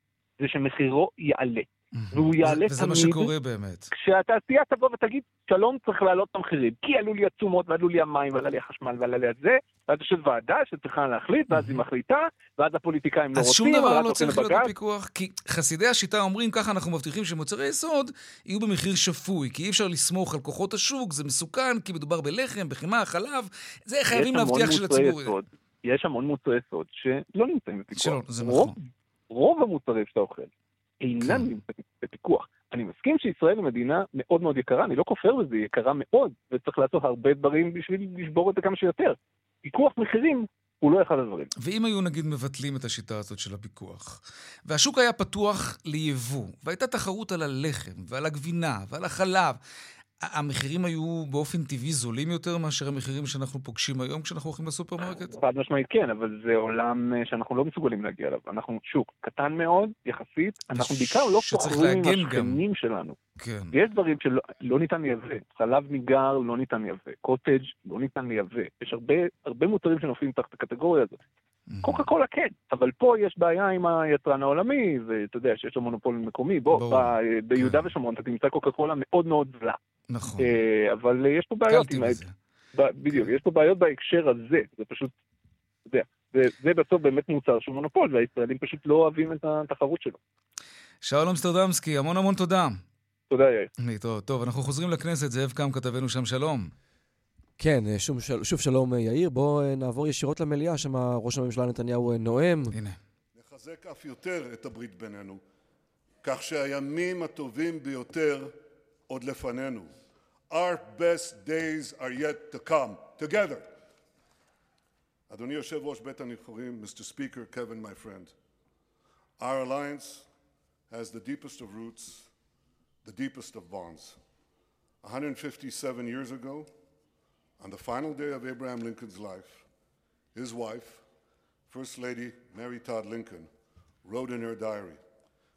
זה שמחירו יעלה. והוא יעלה וזה מה תמיד שקורה באמת. כשהתעשייה תבוא ותגיד, שלום, צריך להעלות את המחירים, כי עלו לי התשומות, ועלו לי המים, ועלה לי החשמל, ועלה לי הזה, ואז יושבת ועדה שצריכה להחליט, ואז היא מחליטה, ואז הפוליטיקאים לא אז רוצים, שום דבר לא צריך להיות לבג"ץ. בפיקוח, כי חסידי השיטה אומרים, ככה אנחנו מבטיחים שמוצרי יסוד יהיו במחיר שפוי, כי אי אפשר לסמוך על כוחות השוק, זה מסוכן, כי מדובר בלחם, בחמאה, חלב, זה חייבים יש להבטיח שלציבור... יסוד, יש המון מוצרי יסוד שלא נמצאים בפיקוח. שלא, זה נכון. רוב המוצרים שאתה אוכל אינם כן. נמצאים בפיקוח. אני מסכים שישראל היא מדינה מאוד מאוד יקרה, אני לא כופר בזה, היא יקרה מאוד, וצריך לעשות הרבה דברים בשביל לשבור את זה כמה שיותר. פיקוח מחירים הוא לא אחד הדברים. ואם היו נגיד מבטלים את השיטה הזאת של הפיקוח, והשוק היה פתוח ליבוא, והייתה תחרות על הלחם ועל הגבינה ועל החלב, המחירים היו באופן טבעי זולים יותר מאשר המחירים שאנחנו פוגשים היום כשאנחנו הולכים לסופרמרקט? חד משמעית כן, אבל זה עולם אה, שאנחנו לא מסוגלים להגיע אליו. אנחנו שוק קטן מאוד, יחסית, אנחנו בעיקר לא סוחרים עם. השכנים שלנו. כן. ויש דברים שלא לא ניתן לייבא. חלב ניגר לא ניתן לייבא. קוטג' לא ניתן לייבא. יש הרבה, הרבה מוצרים שנופלים תחת הקטגוריה הזאת. קוקה קולה כן, אבל פה יש בעיה עם היצרן העולמי, ואתה יודע שיש לו מונופול מקומי. בוא, ברור. ב- ביהודה ושומרון אתה תמצא קוקה קולה מאוד מאוד זולה. נכון. אה, אבל יש פה בעיות. בדיוק, יש פה בעיות בהקשר הזה, זה פשוט, אתה יודע, זה- בסוף באמת מוצר שהוא מונופול, והישראלים פשוט לא אוהבים את התחרות שלו. שאול אמסטרדמסקי, המון המון תודה. תודה, יאיר. להתראות. טוב, אנחנו חוזרים לכנסת, זאב קם כתבנו שם שלום. כן, אה, שוב, של- שוב שלום אה, יאיר. בואו נעבור ישירות למליאה, שם ראש הממשלה נתניהו נואם. הנה. לחזק אף יותר את הברית בינינו, כך שהימים הטובים ביותר עוד לפנינו. Our best days are yet to come, together. אדוני יושב ראש בית הנבחרים, Mr. Speaker, Kevin, my friend, our alliance has the deepest of roots, the deepest of bonds. 157 years ago, on the final day of Abraham Lincoln's life, his wife, First Lady Mary Todd Lincoln wrote in her diary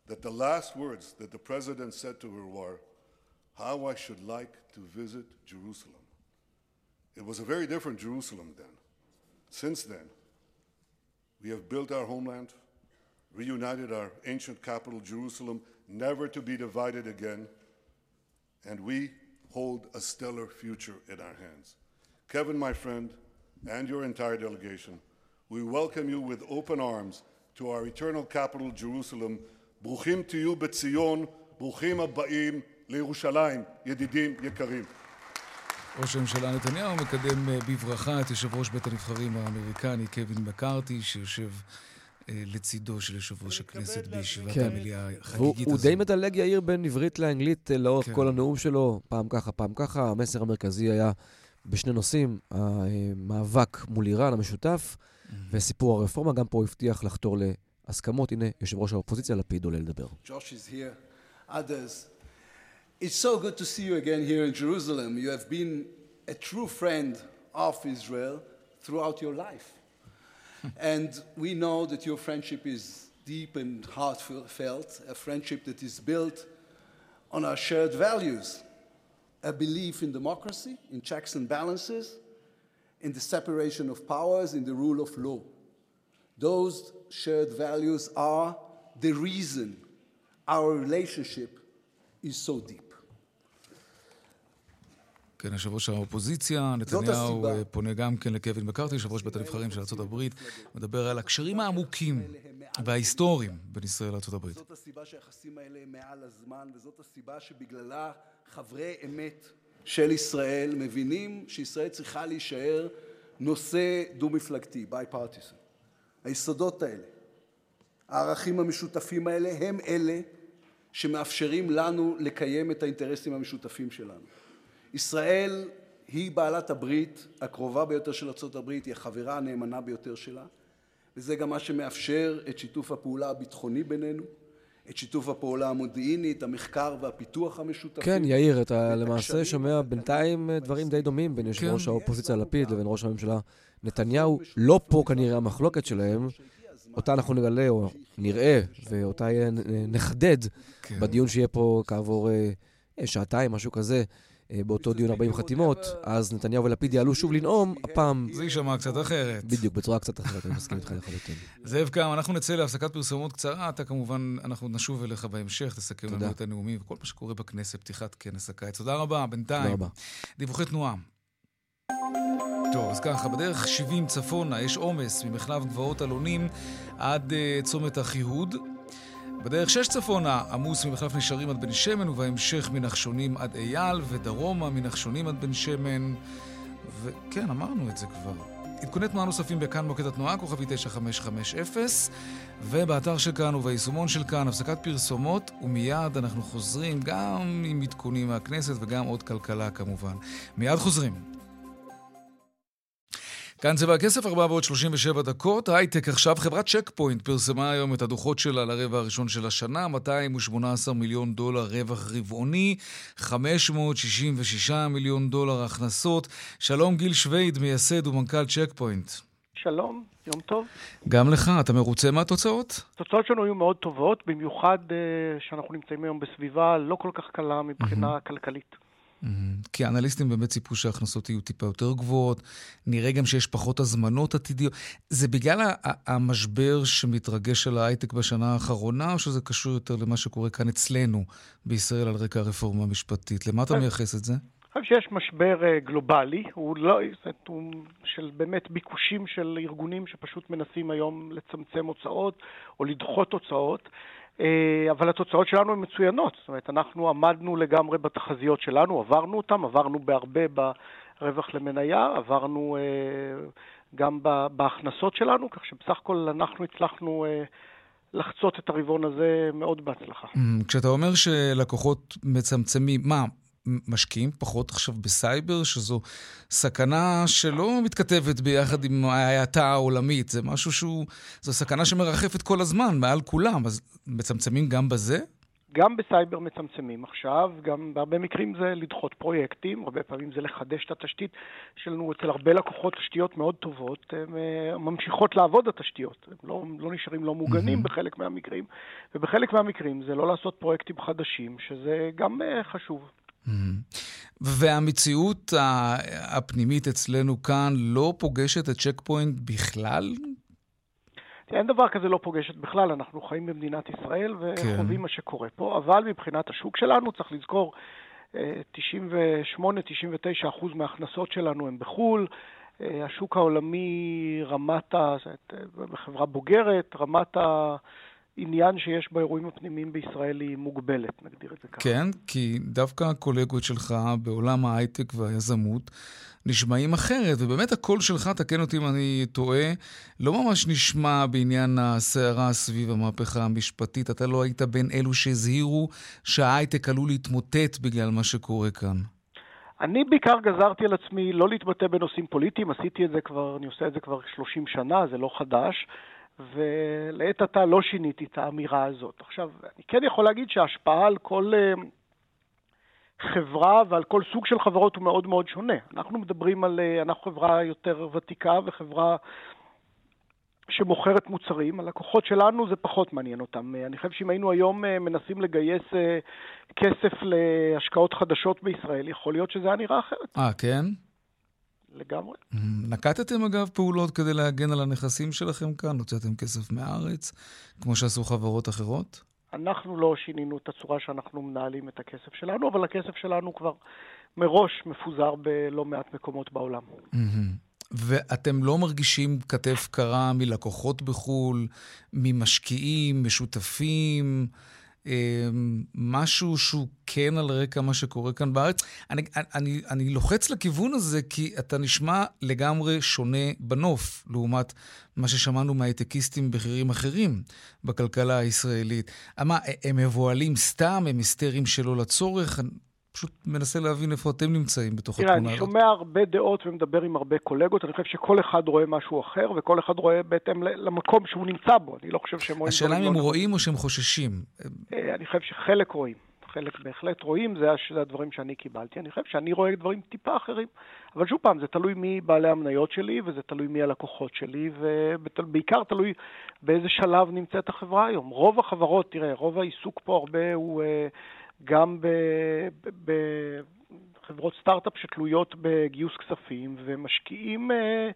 that the last words that the president said to her were, how I should like to visit Jerusalem. It was a very different Jerusalem then. Since then, we have built our homeland, reunited our ancient capital, Jerusalem, never to be divided again, and we hold a stellar future in our hands. Kevin, my friend, and your entire delegation, we welcome you with open arms to our eternal capital, Jerusalem. Bruchim to you, Betzion, Bruchim Abbaim, לירושלים, ידידים יקרים. ראש הממשלה נתניהו מקדם אה, בברכה את יושב ראש בית הנבחרים האמריקני קווין מקארתי, שיושב אה, לצידו של יושב ראש הכנסת בישיבת כן. המליאה החגיגית הוא הזו. די מדלג יאיר בין עברית לאנגלית אה, לאורך כן. כל הנאום שלו, פעם ככה, פעם ככה. המסר המרכזי היה בשני נושאים, המאבק מול איראן המשותף וסיפור הרפורמה. גם פה הוא הבטיח לחתור להסכמות. הנה, יושב ראש האופוזיציה לפיד עולה לדבר. Josh is here, others. It's so good to see you again here in Jerusalem. You have been a true friend of Israel throughout your life. and we know that your friendship is deep and heartfelt, a friendship that is built on our shared values a belief in democracy, in checks and balances, in the separation of powers, in the rule of law. Those shared values are the reason our relationship is so deep. כן, יושב ראש האופוזיציה, נתניהו. אה, פונה גם כן לקווין מקארתי, יושב ראש בית הנבחרים של ארה"ב, מדבר על הקשרים העמוקים וההיסטוריים בין ישראל לארה"ב. זאת הסיבה שהיחסים האלה הם מעל הזמן, וזאת הסיבה שבגללה חברי אמת של ישראל מבינים שישראל צריכה להישאר נושא דו-מפלגתי, bipartisan. היסודות האלה, הערכים המשותפים האלה, הם אלה שמאפשרים לנו לקיים את האינטרסים המשותפים שלנו. ישראל היא בעלת הברית הקרובה ביותר של ארה"ב, היא החברה הנאמנה ביותר שלה, וזה גם מה שמאפשר את שיתוף הפעולה הביטחוני בינינו, את שיתוף הפעולה המודיעיני, את המחקר והפיתוח המשותפים. כן, יאיר, אתה את למעשה שומע בינתיים דברים די דומים בין יושב כן. ראש האופוזיציה לפיד לבין ראש הממשלה נתניהו. לא פה כנראה המחלוקת שלהם, אותה אנחנו נגלה או נראה, ואותה נחדד כן. בדיון שיהיה פה כעבור אה, אה, שעתיים, משהו כזה. אה, באותו דיון 40 חתימות, אז נתניהו ולפיד יעלו שוב לנאום, הפעם... זה יישמע קצת אחרת. בדיוק, בצורה קצת אחרת, אני מסכים איתך לחלוטין. זאב קם, אנחנו נצא להפסקת פרסומות קצרה, אתה כמובן, אנחנו נשוב אליך בהמשך, תסכם. לנו את הנאומים וכל מה שקורה בכנסת, פתיחת כנס הקיץ. תודה רבה, בינתיים. תודה רבה. דיווחי תנועה. טוב, אז ככה, בדרך 70 צפונה יש עומס ממחלף גבעות אלונים עד uh, צומת אחיהוד. בדרך 6 צפונה עמוס ממחלף נשרים עד בן שמן, ובהמשך מנחשונים עד אייל, ודרומה מנחשונים עד בן שמן. וכן, אמרנו את זה כבר. עדכוני תנועה נוספים בכאן מוקד התנועה, כוכבי 9550, ובאתר של כאן וביישומון של כאן, הפסקת פרסומות, ומיד אנחנו חוזרים גם עם עדכונים מהכנסת וגם עוד כלכלה כמובן. מיד חוזרים. כאן צבע הכסף, 437 דקות. הייטק עכשיו, חברת צ'ק פוינט פרסמה היום את הדוחות שלה לרבע הראשון של השנה, 218 מיליון דולר רווח רבעוני, 566 מיליון דולר הכנסות. שלום גיל שויד, מייסד ומנכ"ל צ'ק פוינט. שלום, יום טוב. גם לך, אתה מרוצה מהתוצאות? התוצאות שלנו היו מאוד טובות, במיוחד אה, שאנחנו נמצאים היום בסביבה לא כל כך קלה מבחינה mm-hmm. כלכלית. Mm-hmm. כי האנליסטים באמת ציפו שההכנסות יהיו טיפה יותר גבוהות, נראה גם שיש פחות הזמנות עתידיות. זה בגלל המשבר שמתרגש על ההייטק בשנה האחרונה, או שזה קשור יותר למה שקורה כאן אצלנו בישראל על רקע הרפורמה המשפטית? למה אתה מייחס את זה? אני חושב שיש משבר אה, גלובלי, הוא לא, הוא של באמת ביקושים של ארגונים שפשוט מנסים היום לצמצם הוצאות או לדחות הוצאות. אה, אבל התוצאות שלנו הן מצוינות. זאת אומרת, אנחנו עמדנו לגמרי בתחזיות שלנו, עברנו אותן, עברנו בהרבה ברווח למניה, עברנו אה, גם בהכנסות שלנו, כך שבסך הכל אנחנו הצלחנו אה, לחצות את הרבעון הזה מאוד בהצלחה. כשאתה אומר שלקוחות מצמצמים, מה, משקיעים פחות עכשיו בסייבר, שזו סכנה שלא מתכתבת ביחד עם ההאטה העולמית, זה משהו שהוא, זו סכנה שמרחפת כל הזמן, מעל כולם, אז מצמצמים גם בזה? גם בסייבר מצמצמים עכשיו, גם בהרבה מקרים זה לדחות פרויקטים, הרבה פעמים זה לחדש את התשתית. יש לנו אצל הרבה לקוחות תשתיות מאוד טובות, הן אה, ממשיכות לעבוד התשתיות, הן לא, לא נשארים לא מוגנים mm-hmm. בחלק מהמקרים, ובחלק מהמקרים זה לא לעשות פרויקטים חדשים, שזה גם אה, חשוב. והמציאות הפנימית אצלנו כאן לא פוגשת את צ'ק פוינט בכלל? אין דבר כזה לא פוגשת בכלל, אנחנו חיים במדינת ישראל וחווים כן. מה שקורה פה, אבל מבחינת השוק שלנו צריך לזכור, 98-99% אה, מההכנסות שלנו הם בחו"ל, אה, השוק העולמי, רמת ה... בחברה בוגרת, רמת ה... העניין שיש באירועים הפנימיים בישראל היא מוגבלת, נגדיר את זה ככה. כן, כי דווקא הקולגות שלך בעולם ההייטק והיזמות נשמעים אחרת, ובאמת הקול שלך, תקן אותי אם אני טועה, לא ממש נשמע בעניין הסערה סביב המהפכה המשפטית. אתה לא היית בין אלו שהזהירו שההייטק עלול להתמוטט בגלל מה שקורה כאן. אני בעיקר גזרתי על עצמי לא להתבטא בנושאים פוליטיים, עשיתי את זה כבר, אני עושה את זה כבר 30 שנה, זה לא חדש. ולעת עתה לא שיניתי את האמירה הזאת. עכשיו, אני כן יכול להגיד שההשפעה על כל אה, חברה ועל כל סוג של חברות הוא מאוד מאוד שונה. אנחנו מדברים על, אה, אנחנו חברה יותר ותיקה וחברה שמוכרת מוצרים, הלקוחות שלנו זה פחות מעניין אותם. אני חושב שאם היינו היום אה, מנסים לגייס כסף להשקעות חדשות בישראל, יכול להיות שזה היה נראה אחרת. אה, כן? לגמרי. נקטתם אגב פעולות כדי להגן על הנכסים שלכם כאן? הוצאתם כסף מהארץ, כמו שעשו חברות אחרות? אנחנו לא שינינו את הצורה שאנחנו מנהלים את הכסף שלנו, אבל הכסף שלנו כבר מראש מפוזר בלא מעט מקומות בעולם. ואתם לא מרגישים כתף קרה מלקוחות בחו"ל, ממשקיעים, משותפים? אמ, משהו שהוא כן על רקע מה שקורה כאן בארץ. אני, אני, אני לוחץ לכיוון הזה כי אתה נשמע לגמרי שונה בנוף, לעומת מה ששמענו מהייטקיסטים בכירים אחרים בכלכלה הישראלית. מה, הם מבוהלים סתם? הם היסטריים שלא לצורך? פשוט מנסה להבין איפה אתם נמצאים בתוך התמונה הזאת. תראה, אני שומע הרבה דעות ומדבר עם הרבה קולגות, אני חושב שכל אחד רואה משהו אחר, וכל אחד רואה בהתאם למקום שהוא נמצא בו. אני לא חושב שהם רואים... השאלה אם הם לא רואים או שהם חוששים. אה, אני חושב שחלק רואים. חלק בהחלט רואים, זה, זה הדברים שאני קיבלתי. אני חושב שאני רואה דברים טיפה אחרים. אבל שוב פעם, זה תלוי מי בעלי המניות שלי, וזה תלוי מי הלקוחות שלי, ובעיקר תלוי באיזה שלב נמצאת החברה היום. רוב החברות, תראה, רוב העיסוק פה הרבה הוא... אה, גם בחברות סטארט-אפ שתלויות בגיוס כספים ומשקיעים אה,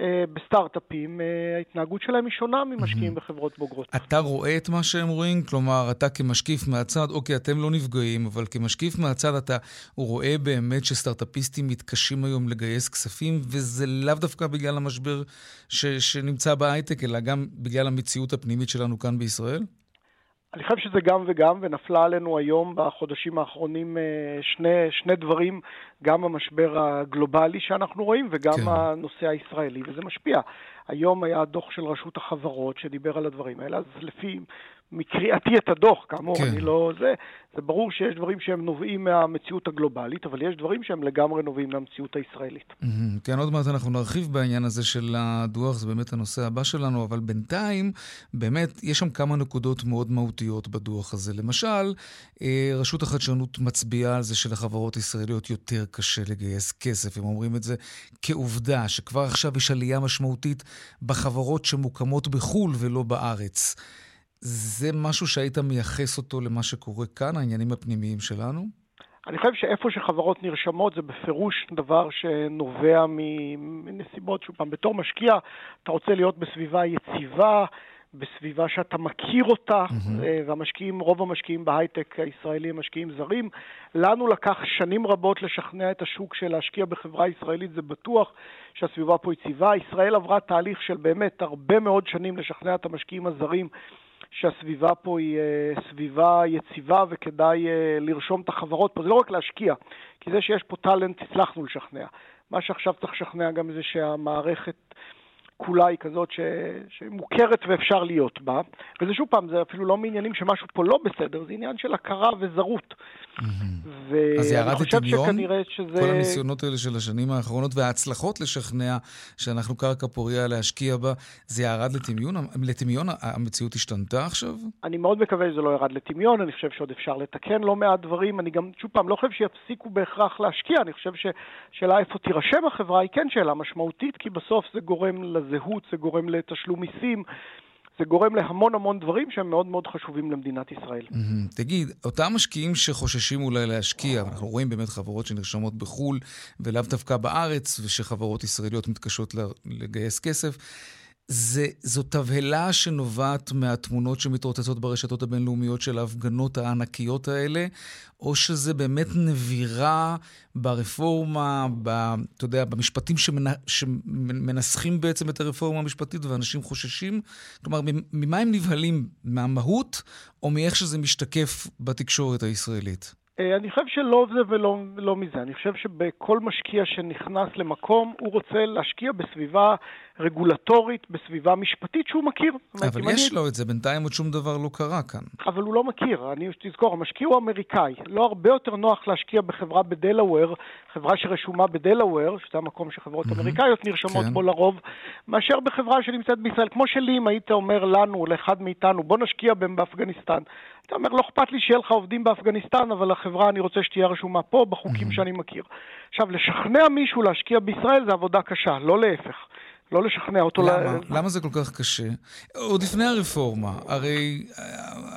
אה, בסטארט-אפים, אה, ההתנהגות שלהם היא שונה ממשקיעים. בחברות בוגרות. אתה רואה את מה שהם רואים? כלומר, אתה כמשקיף מהצד, אוקיי, אתם לא נפגעים, אבל כמשקיף מהצד אתה רואה באמת שסטארט-אפיסטים מתקשים היום לגייס כספים, וזה לאו דווקא בגלל המשבר ש- שנמצא בהייטק, אלא גם בגלל המציאות הפנימית שלנו כאן בישראל? אני חושב שזה גם וגם, ונפלה עלינו היום בחודשים האחרונים אה, שני, שני דברים, גם המשבר הגלובלי שאנחנו רואים וגם כן. הנושא הישראלי, וזה משפיע. היום היה דוח של רשות החברות שדיבר על הדברים האלה, אז לפי מקריאתי את הדוח, כאמור, כן. אני לא זה, זה ברור שיש דברים שהם נובעים מהמציאות הגלובלית, אבל יש דברים שהם לגמרי נובעים מהמציאות הישראלית. מהמם. כן, עוד מעט אנחנו נרחיב בעניין הזה של הדוח, זה באמת הנושא הבא שלנו, אבל בינתיים, באמת, יש שם כמה נקודות מאוד מהותיות בדוח הזה. למשל, אה, רשות החדשנות מצביעה על זה שלחברות ישראליות יותר קשה לגייס כסף. הם אומרים את זה כעובדה, שכבר עכשיו יש עלייה משמעותית בחברות שמוקמות בחו"ל ולא בארץ. זה משהו שהיית מייחס אותו למה שקורה כאן, העניינים הפנימיים שלנו? אני חושב שאיפה שחברות נרשמות זה בפירוש דבר שנובע מנסיבות, שוב פעם, בתור משקיע אתה רוצה להיות בסביבה יציבה, בסביבה שאתה מכיר אותה, אה, והמשקיעים, רוב המשקיעים בהייטק הישראלי הם משקיעים זרים. לנו לקח שנים רבות לשכנע את השוק שלהשקיע בחברה ישראלית זה בטוח שהסביבה פה יציבה. ישראל עברה תהליך של באמת הרבה מאוד שנים לשכנע את המשקיעים הזרים שהסביבה פה היא אה, סביבה יציבה וכדאי אה, לרשום את החברות פה. זה לא רק להשקיע, כי זה שיש פה טאלנט הצלחנו לשכנע. מה שעכשיו צריך לשכנע גם זה שהמערכת כולה היא כזאת ש... שמוכרת ואפשר להיות בה. וזה שוב פעם, זה אפילו לא מעניינים שמשהו פה לא בסדר, זה עניין של הכרה וזרות. אז זה ואני ירד לטמיון? שזה... כל הניסיונות האלה של השנים האחרונות וההצלחות לשכנע שאנחנו קרקע פוריה להשקיע בה, זה ירד לטמיון? לטמיון המציאות השתנתה עכשיו? אני מאוד מקווה שזה לא ירד לטמיון, אני חושב שעוד אפשר לתקן לא מעט דברים. אני גם, שוב פעם, לא חושב שיפסיקו בהכרח להשקיע, אני חושב ששאלה איפה תירשם החברה היא כן שאלה משמעותית, כי בסוף זה גורם לזהות, זה גורם לתשלום מיסים, זה גורם להמון המון דברים שהם מאוד מאוד חשובים למדינת ישראל. מהמם. תגיד, אותם משקיעים שחוששים אולי להשקיע, אנחנו רואים באמת חברות שנרשמות בחו"ל ולאו דווקא בארץ, ושחברות ישראליות מתקשות לגייס כסף, זה, זו תבהלה שנובעת מהתמונות שמתרוצצות ברשתות הבינלאומיות של ההפגנות הענקיות האלה, או שזה באמת נבירה ברפורמה, ב, אתה יודע, במשפטים שמנ, שמנסחים בעצם את הרפורמה המשפטית ואנשים חוששים? כלומר, ממה הם נבהלים? מהמהות, או מאיך שזה משתקף בתקשורת הישראלית? אה, אני חושב שלא זה ולא, ולא מזה. אני חושב שבכל משקיע שנכנס למקום, הוא רוצה להשקיע בסביבה רגולטורית, בסביבה משפטית שהוא מכיר. אבל יש אני- לו את זה, בינתיים עוד שום דבר לא קרה כאן. אבל הוא לא מכיר. אני, תזכור, המשקיע הוא אמריקאי. לא הרבה יותר נוח להשקיע בחברה בדלאוור, חברה שרשומה בדלאוור, שזה המקום שחברות אמריקאיות נרשמות כן. בו לרוב, מאשר בחברה שנמצאת בישראל. כמו שלי, אם היית אומר לנו, לאחד מאיתנו, בוא נשקיע בהם באפגניסטן. אתה אומר, לא אכפת לי שיהיה לך עובדים באפגניסטן, אבל החברה, אני רוצה שתהיה רשומה פה, בחוקים שאני מכיר. עכשיו, לשכנע מישהו להשקיע בישראל זה עבודה קשה, לא להפך. לא לשכנע אותו... למה? ל... למה זה כל כך קשה? עוד לפני הרפורמה, הרי אה,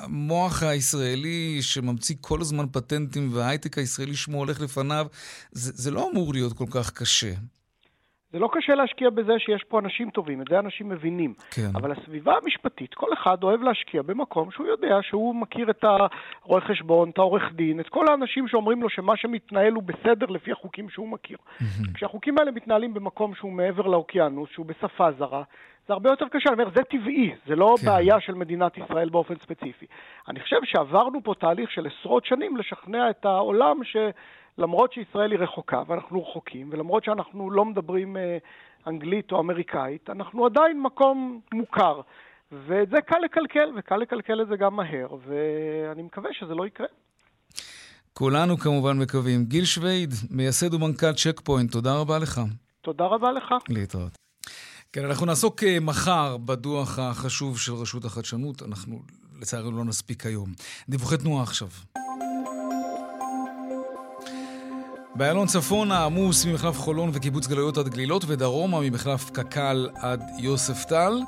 המוח הישראלי שממציא כל הזמן פטנטים וההייטק הישראלי שמו הולך לפניו, זה, זה לא אמור להיות כל כך קשה. זה לא קשה להשקיע בזה שיש פה אנשים טובים, את זה אנשים מבינים. כן. אבל הסביבה המשפטית, כל אחד אוהב להשקיע במקום שהוא יודע שהוא מכיר את הרואה חשבון, את העורך דין, את כל האנשים שאומרים לו שמה שמתנהל הוא בסדר לפי החוקים שהוא מכיר. כשהחוקים האלה מתנהלים במקום שהוא מעבר לאוקיינוס, שהוא בשפה זרה, זה הרבה יותר קשה. אני אומר, זה טבעי, זה לא כן. בעיה של מדינת ישראל באופן ספציפי. אני חושב שעברנו פה תהליך של עשרות שנים לשכנע את העולם ש... למרות שישראל היא רחוקה ואנחנו רחוקים, ולמרות שאנחנו לא מדברים אה, אנגלית או אמריקאית, אנחנו עדיין מקום מוכר. ואת זה קל לקלקל, וקל לקלקל את זה גם מהר, ואני מקווה שזה לא יקרה. כולנו כמובן מקווים. גיל שווייד, מייסד ומנכ"ל צ'ק פוינט, תודה רבה לך. תודה רבה לך. להתראות. כן, אנחנו נעסוק אה, מחר בדוח החשוב של רשות החדשנות. אנחנו לצערנו לא נספיק היום. דיווחי תנועה עכשיו. באיילון צפונה עמוס ממחלף חולון וקיבוץ גלויות עד גלילות ודרומה ממחלף קק"ל עד יוספטל.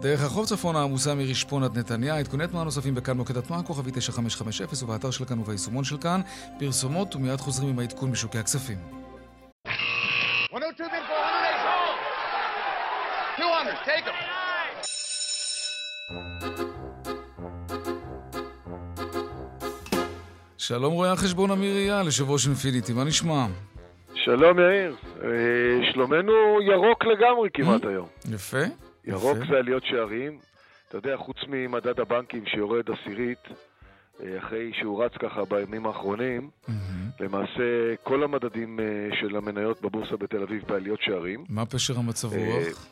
דרך החוף צפונה עמוסה מרשפון עד נתניה. עדכוני תנועה נוספים בכאן מוקד התנועה, כוכבי 9550 ובאתר של כאן וביישומון של כאן. פרסומות ומיד חוזרים עם העדכון בשוקי הכספים. 102 then 400 200, take them. שלום רואה החשבון אמיר אייל, יושב ראש אינפיניטי, מה נשמע? שלום יאיר, אה, שלומנו ירוק לגמרי כמעט היום. יפה. ירוק יפה. זה עליות שערים. אתה יודע, חוץ ממדד הבנקים שיורד עשירית, אה, אחרי שהוא רץ ככה בימים האחרונים, למעשה כל המדדים אה, של המניות בבורסה בתל אביב בעליות שערים. מה פשר המצב אה, רוח?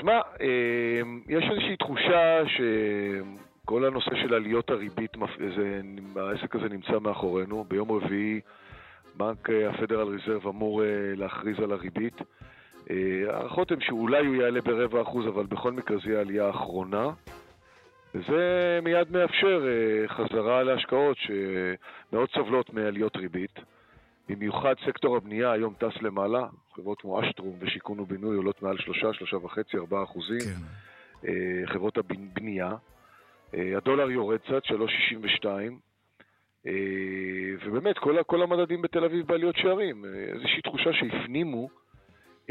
שמע, אה, יש איזושהי תחושה כל הנושא של עליות הריבית, זה, העסק הזה נמצא מאחורינו. ביום רביעי בנק אה, הפדרל ריזרב אמור אה, להכריז על הריבית. הערכות הן שאולי הוא יעלה ברבע אחוז, אבל בכל מקרה זה יהיה העלייה האחרונה. וזה מיד מאפשר חזרה להשקעות שמאוד סובלות מעליות ריבית. במיוחד סקטור הבנייה היום טס למעלה, חברות כמו אשטרום ושיכון ובינוי עולות מעל 3, 3.5, 4 אחוזים. כן. חברות הבנייה. הדולר יורד קצת, 3.62. ובאמת, כל, כל המדדים בתל אביב בעליות שערים. איזושהי תחושה שהפנימו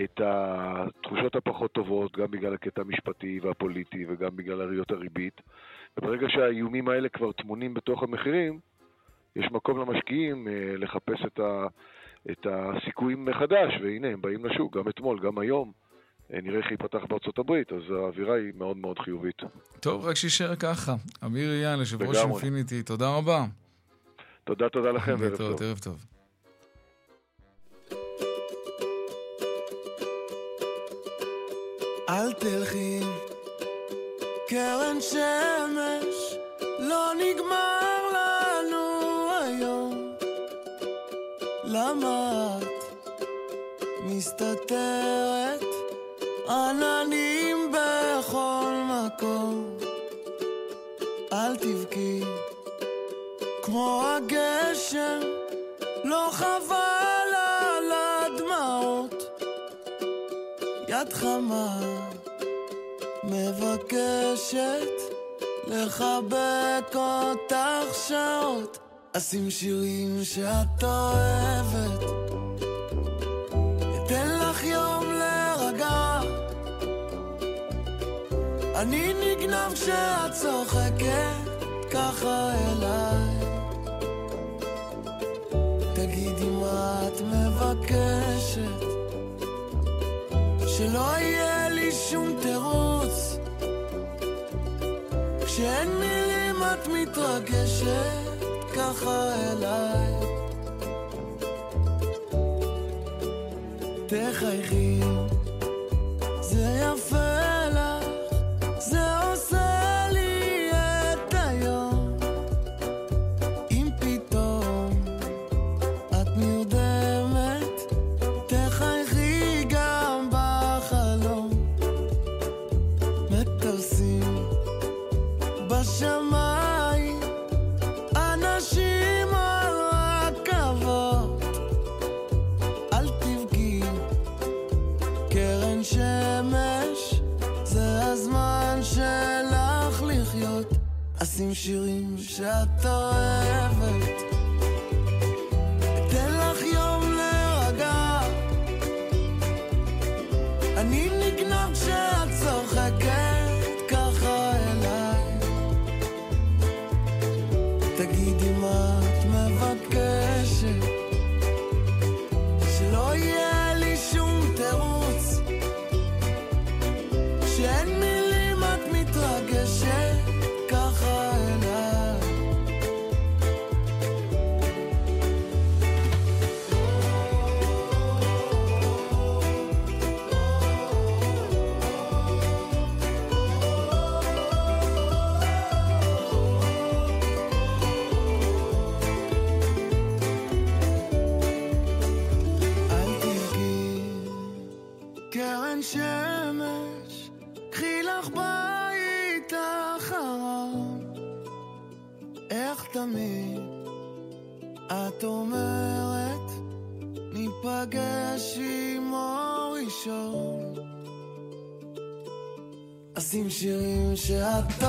את התחושות הפחות טובות, גם בגלל הקטע המשפטי והפוליטי וגם בגלל עליות הריבית. וברגע שהאיומים האלה כבר טמונים בתוך המחירים, יש מקום למשקיעים אה, לחפש את, ה, את הסיכויים מחדש, והנה, הם באים לשוק, גם אתמול, גם היום. אה, נראה איך ייפתח בארצות הברית, אז האווירה היא מאוד מאוד חיובית. טוב, רק שישאר ככה. אמיר אייל, יושב ראש אינפיניטי, תודה רבה. תודה, תודה לכם, וערב טוב. ערב טוב. אל תלכי, קרן שמש, לא נגמר למה את מסתתרת? עננים בכל מקום. אל תבכי כמו הגשם, לא חבל על הדמעות. יד חמה מבקשת לחבק אותך שעות. אשים שירים שאת אוהבת אני נגנב כשאת צוחקת ככה אליי. תגידי מה את מבקשת שלא יהיה לי שום תירוץ. כשאין מילים את מתרגשת ככה אליי. תחייכי, אשים שירים שאת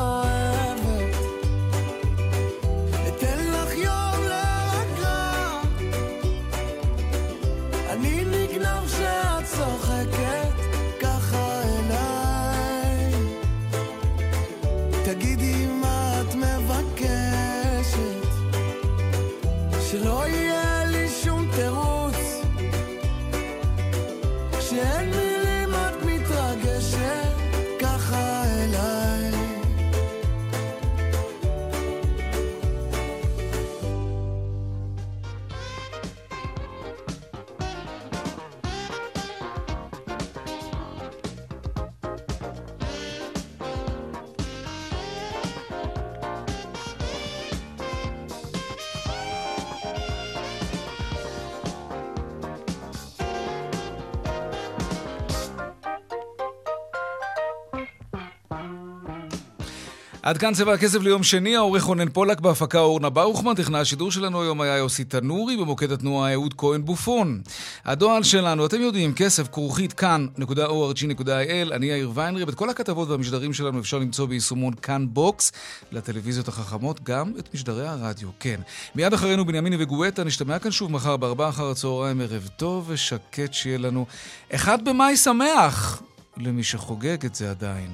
עד כאן צבע הכסף ליום שני, העורך רונן פולק בהפקה אורנה ברוכמן, טכנאי השידור שלנו היום היה יוסי תנורי, במוקד התנועה אהוד כהן בופון. הדואל שלנו, אתם יודעים, כסף כרוכית kan.org.il, אני יאיר ויינרב, את כל הכתבות והמשדרים שלנו אפשר למצוא ביישומון כאן בוקס, לטלוויזיות החכמות, גם את משדרי הרדיו, כן. מיד אחרינו בנימיני וגואטה, נשתמע כאן שוב מחר בארבעה אחר הצהריים, ערב טוב ושקט שיהיה לנו. אחד במאי שמח, למי שחוגג את זה עדיין.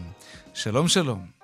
שלום שלום.